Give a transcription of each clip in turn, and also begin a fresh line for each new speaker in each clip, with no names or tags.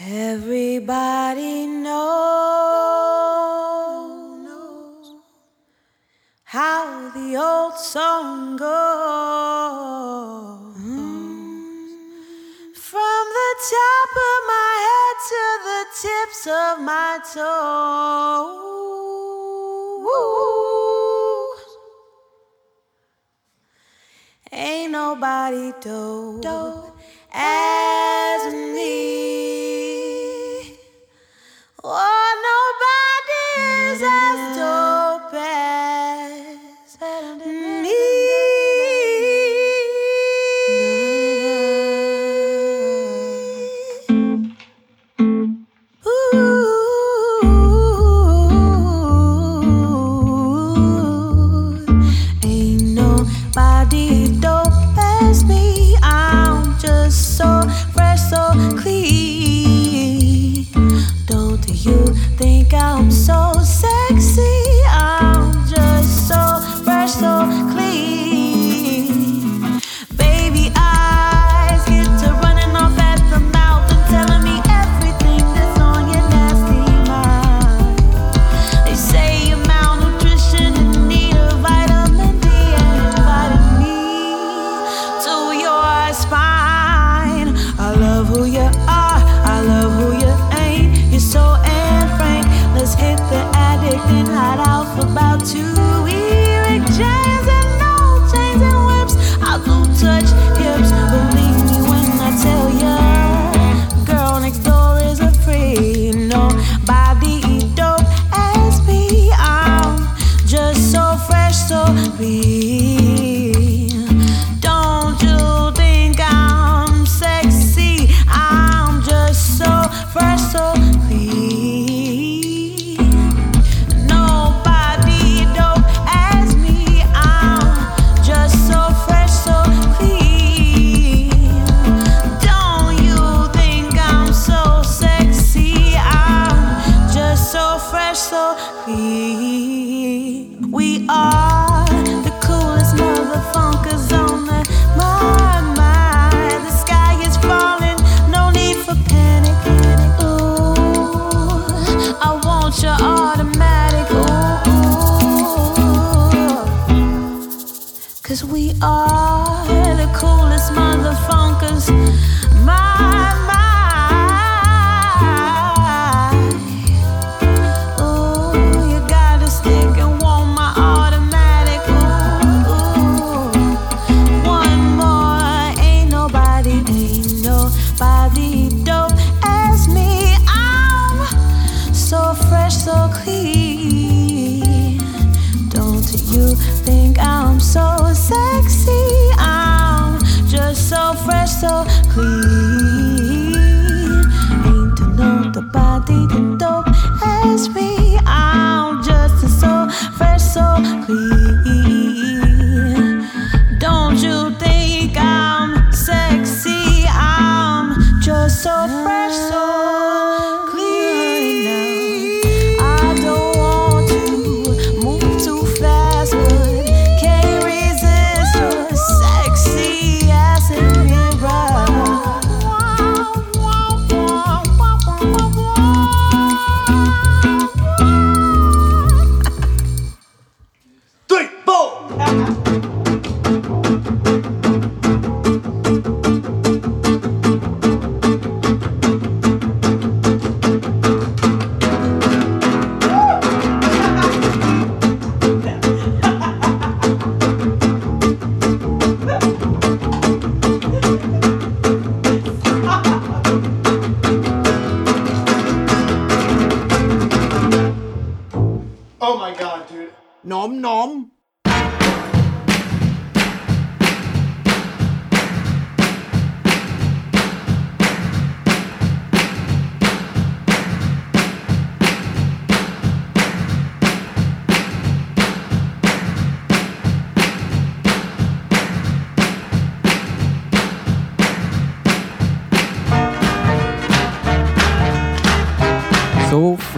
Everybody knows how the old song goes. From the top of my head to the tips of my toes. Ain't nobody dope, as me.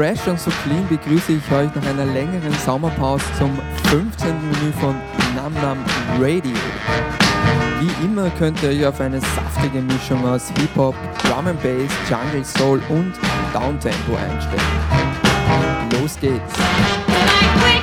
fresh
und so clean begrüße ich euch nach einer längeren Sommerpause zum 15. Menü von Nam Nam Radio. Wie immer könnt ihr euch auf eine saftige Mischung aus Hip-Hop, Drum and Bass, Jungle Soul und Downtempo einstellen. Los geht's!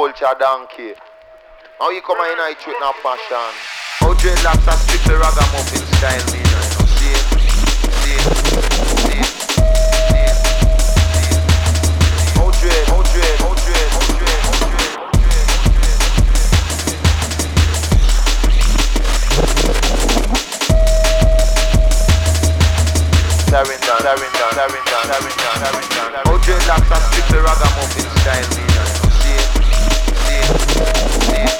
Culture donkey. How you come in I treat no fashion? How dreadlocks a strictly ragamuffin style me now? See? See? See? See? See? How dread, how dread, how dread, how dread, how dread, how dread, down, tearing down, tearing down. How dreadlocks a strictly ragamuffin style me now, you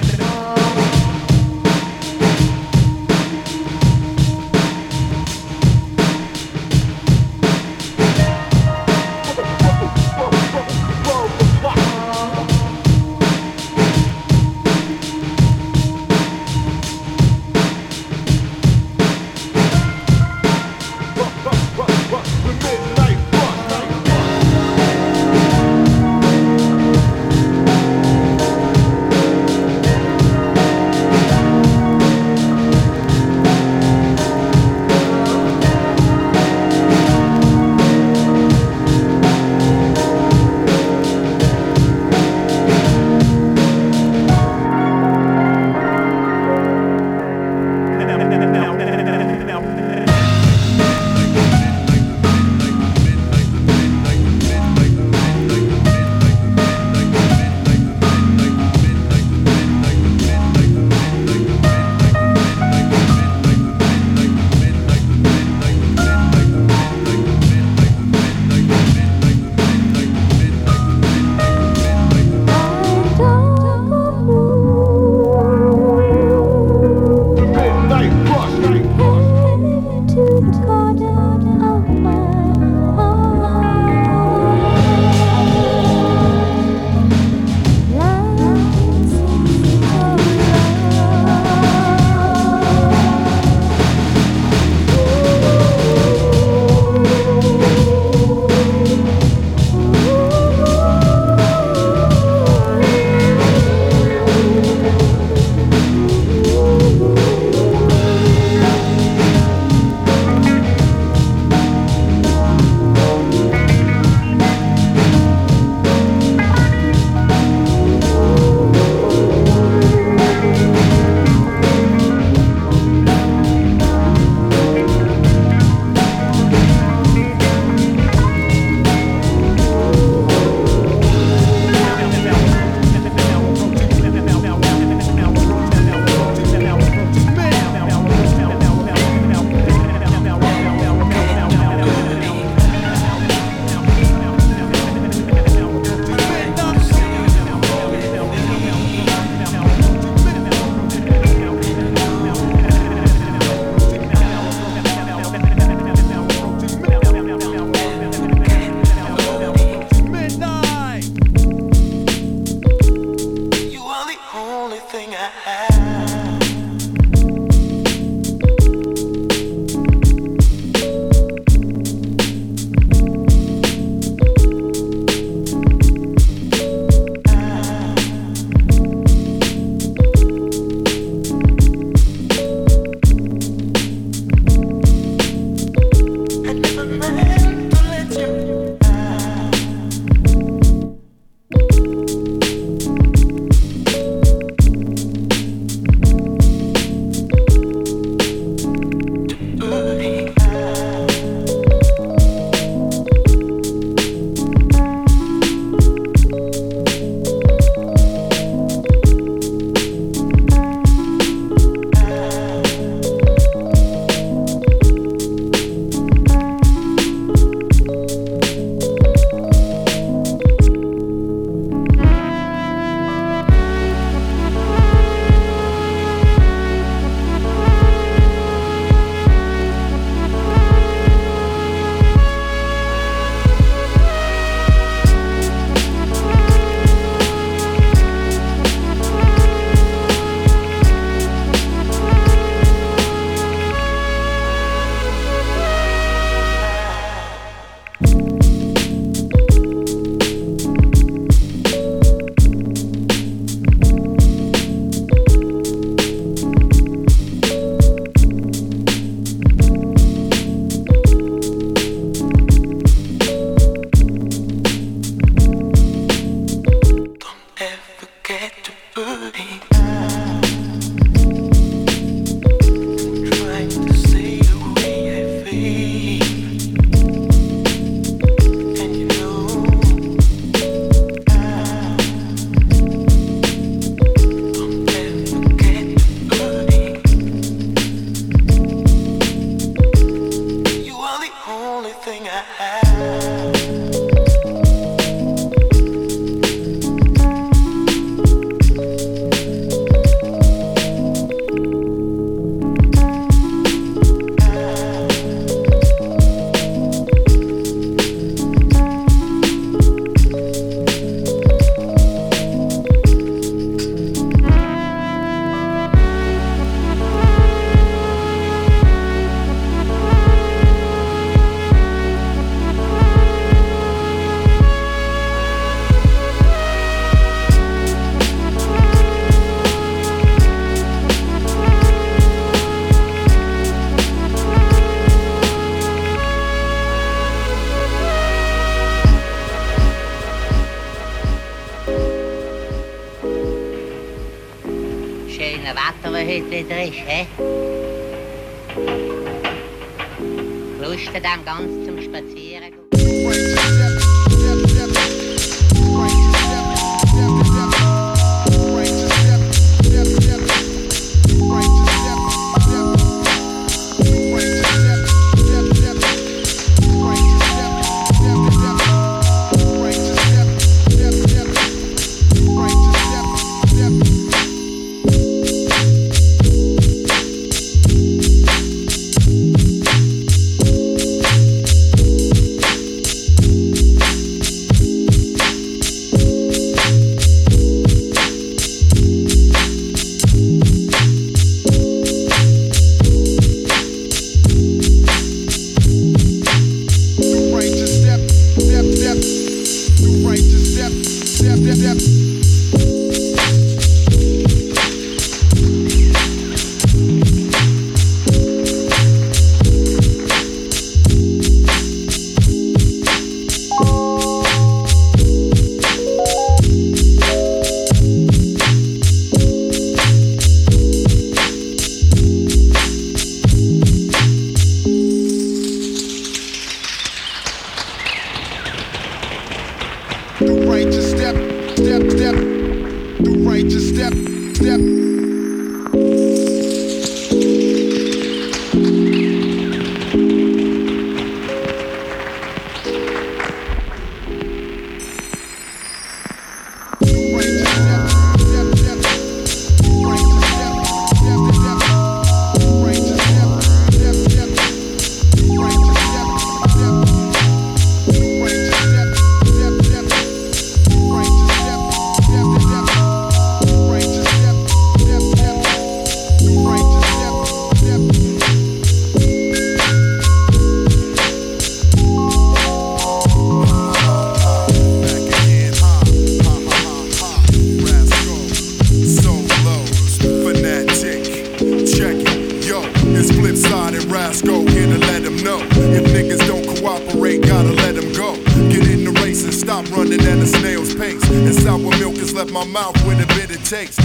a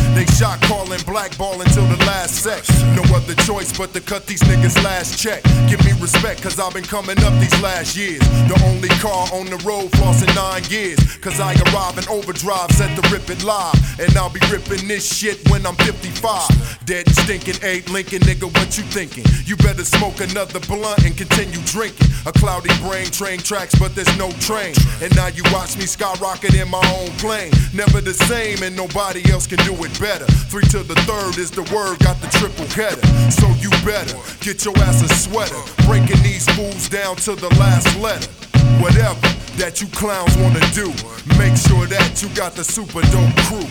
other choice but to cut these niggas last check. Give me respect, cause I've been coming up these last years. The only car on the road flossing nine years. Cause I arrive in overdrive, set to rip it live. And I'll be ripping this shit when I'm 55. Dead and stinking, eight Lincoln, nigga, what you thinking? You better smoke another blunt and continue drinking. A cloudy brain, train tracks, but there's no train. And now you watch me skyrocket in my own plane. Never the same, and nobody else can do it better. Three to the third is the word, got the triple header. So you better get your ass a sweater. Breaking these fools down to the last letter. Whatever that you clowns wanna do, make sure that you got the super dope crew.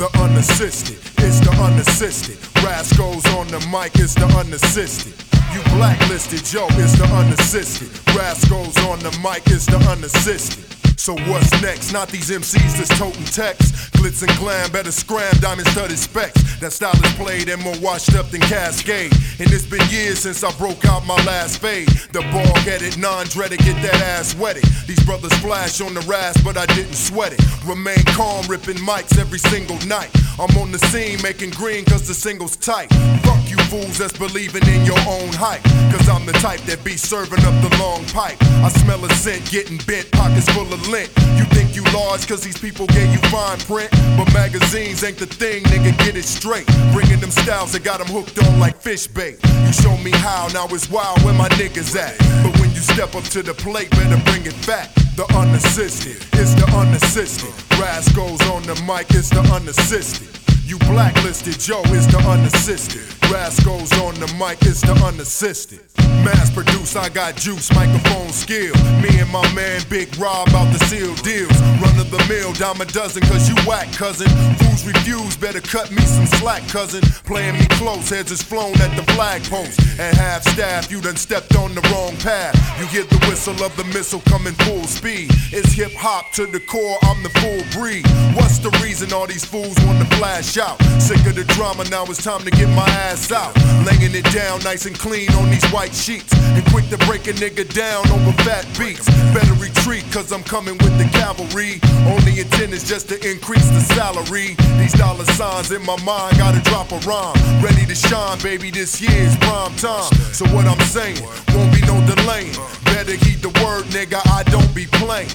The unassisted, it's the unassisted. Rascals on the mic, it's the unassisted. You blacklisted, yo, it's the unassisted. Rascals on the mic, it's the unassisted. So what's next? Not these MCs that's toting text. Glitz and glam, better scram, diamond studded specs. That style is played and more washed up than Cascade. And it's been years since I broke out my last fade. The ball headed, non dreaded, get that ass wetted. These brothers flash on the rasp, but I didn't sweat it. Remain calm, ripping mics every single night. I'm on the scene making green cause the single's tight. Fuck you fools that's believing in your own hype. Cause I'm the type that be serving up the long pipe. I smell a scent, getting bent, pockets full of lint. You think you large cause these people gave you fine print. But magazines ain't the thing, nigga, get it straight. Bringing them styles that got them hooked on like fish bait. You show me how, now it's wild where my niggas at. But when you step up to the plate, better bring it back. The unassisted, it's the unassisted. Rascals on the mic, it's the unassisted. You blacklisted, Joe is the unassisted. Rascals on the mic, it's the unassisted. Mass produce, I got juice, microphone skill. Me and my man Big Rob out to seal deals. Run of the mill, dime a dozen, cause you whack, cousin. Fools refuse, better cut me some slack, cousin. Playing me close, heads is flown at the flag post. And half staff, you done stepped on the wrong path. You hear the whistle of the missile coming full speed. It's hip hop to the core, I'm the full breed. What's the reason all these fools wanna flash out? Sick of the drama, now it's time to get my ass out. Laying it down nice and clean on these white sheets. And quick to break a nigga down over fat beats. Better retreat, cause I'm coming with the cavalry. Only intent is just to increase the salary. These dollar signs in my mind gotta drop a rhyme. Ready to shine, baby, this year's prime time. So what I'm saying, won't be no delaying. Better heed the word, nigga, I don't be playing.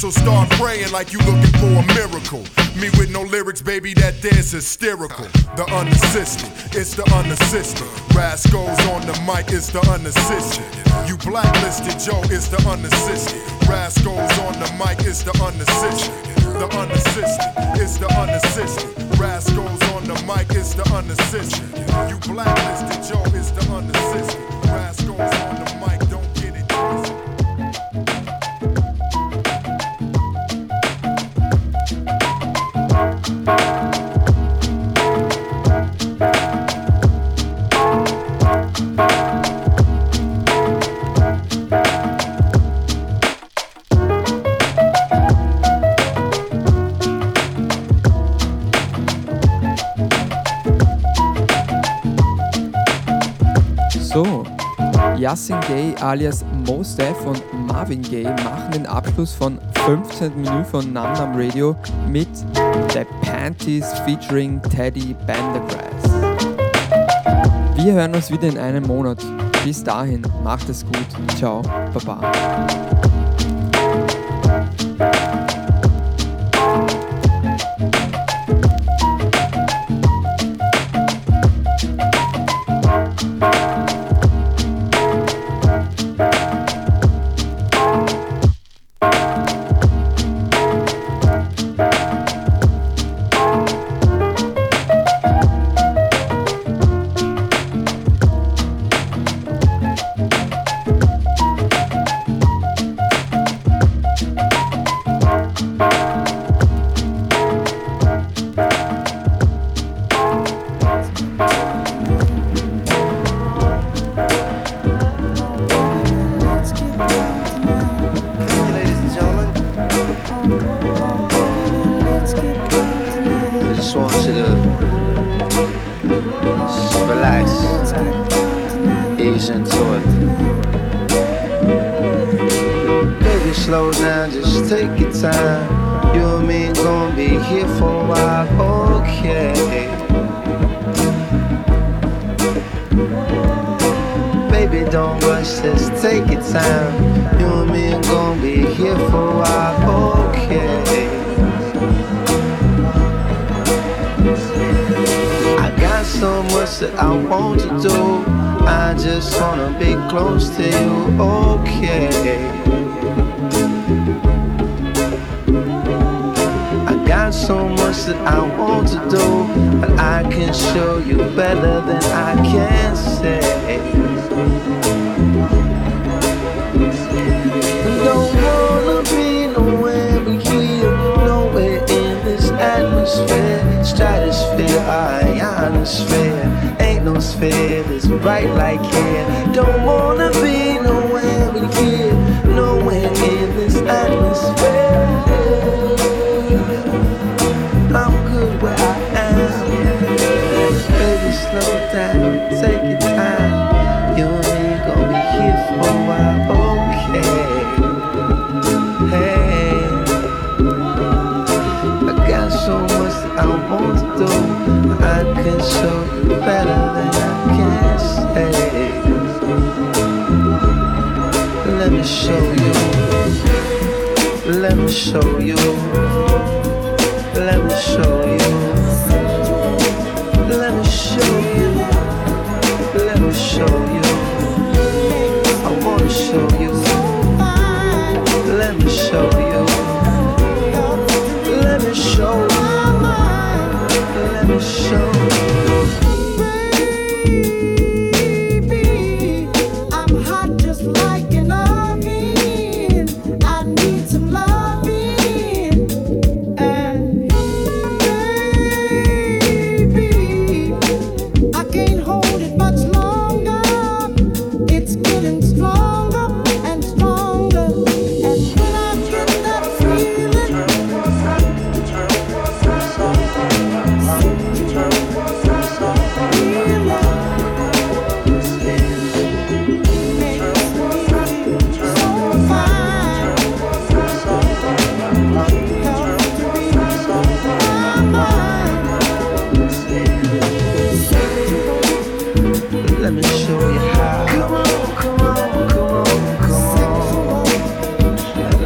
So start praying like you looking for a miracle. Me with no lyrics, baby, that dance hysterical. The unassisted, it's the unassisted. Rascals on the mic, it's the unassisted. You blacklisted, Joe, it's the unassisted. Rascals on the mic, it's the unassisted. The unassisted, it's the unassisted. Rascals on the mic, it's the unassisted. You blacklisted, Joe, it's the unassisted. Rascals on the mic,
Yassin Gay alias Mos Def und Marvin Gaye machen den Abschluss von 15. Menü von Nam Nam Radio mit The Panties featuring Teddy Pendergrass. Wir hören uns wieder in einem Monat. Bis dahin, macht es gut. Ciao, Baba.
Ain't no sphere bright like here. Don't wanna be nowhere show you.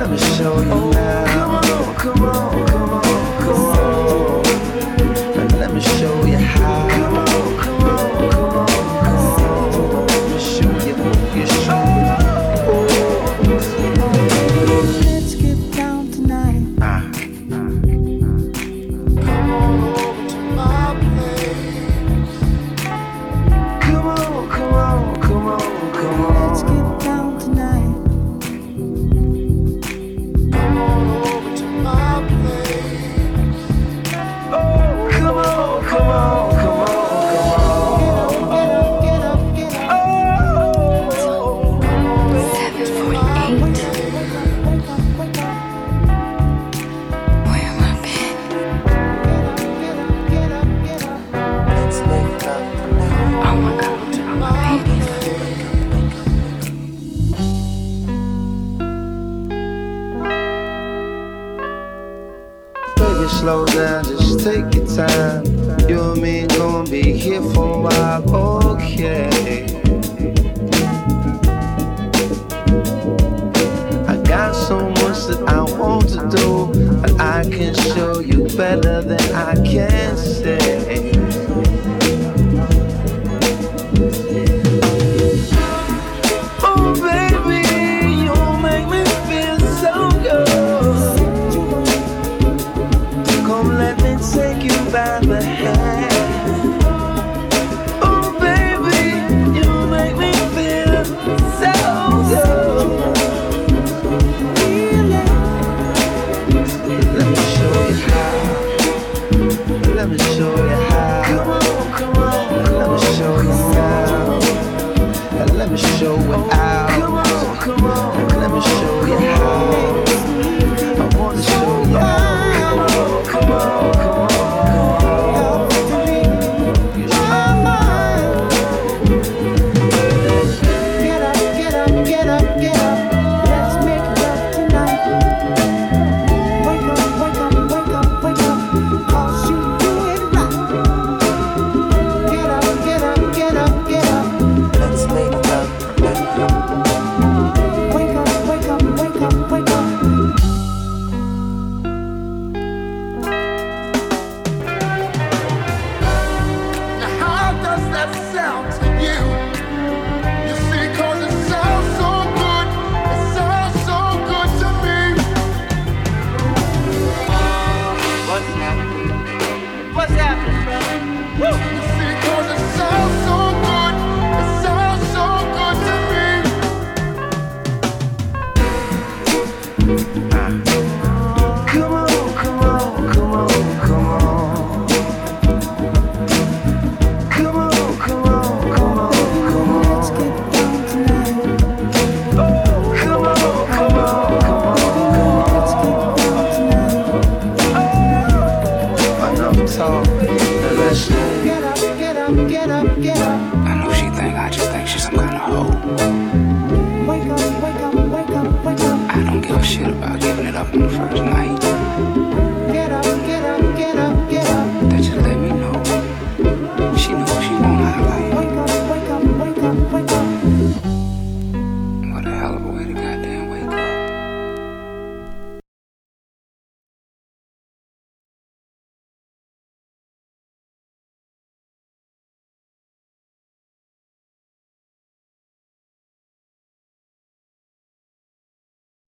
Let me show you now.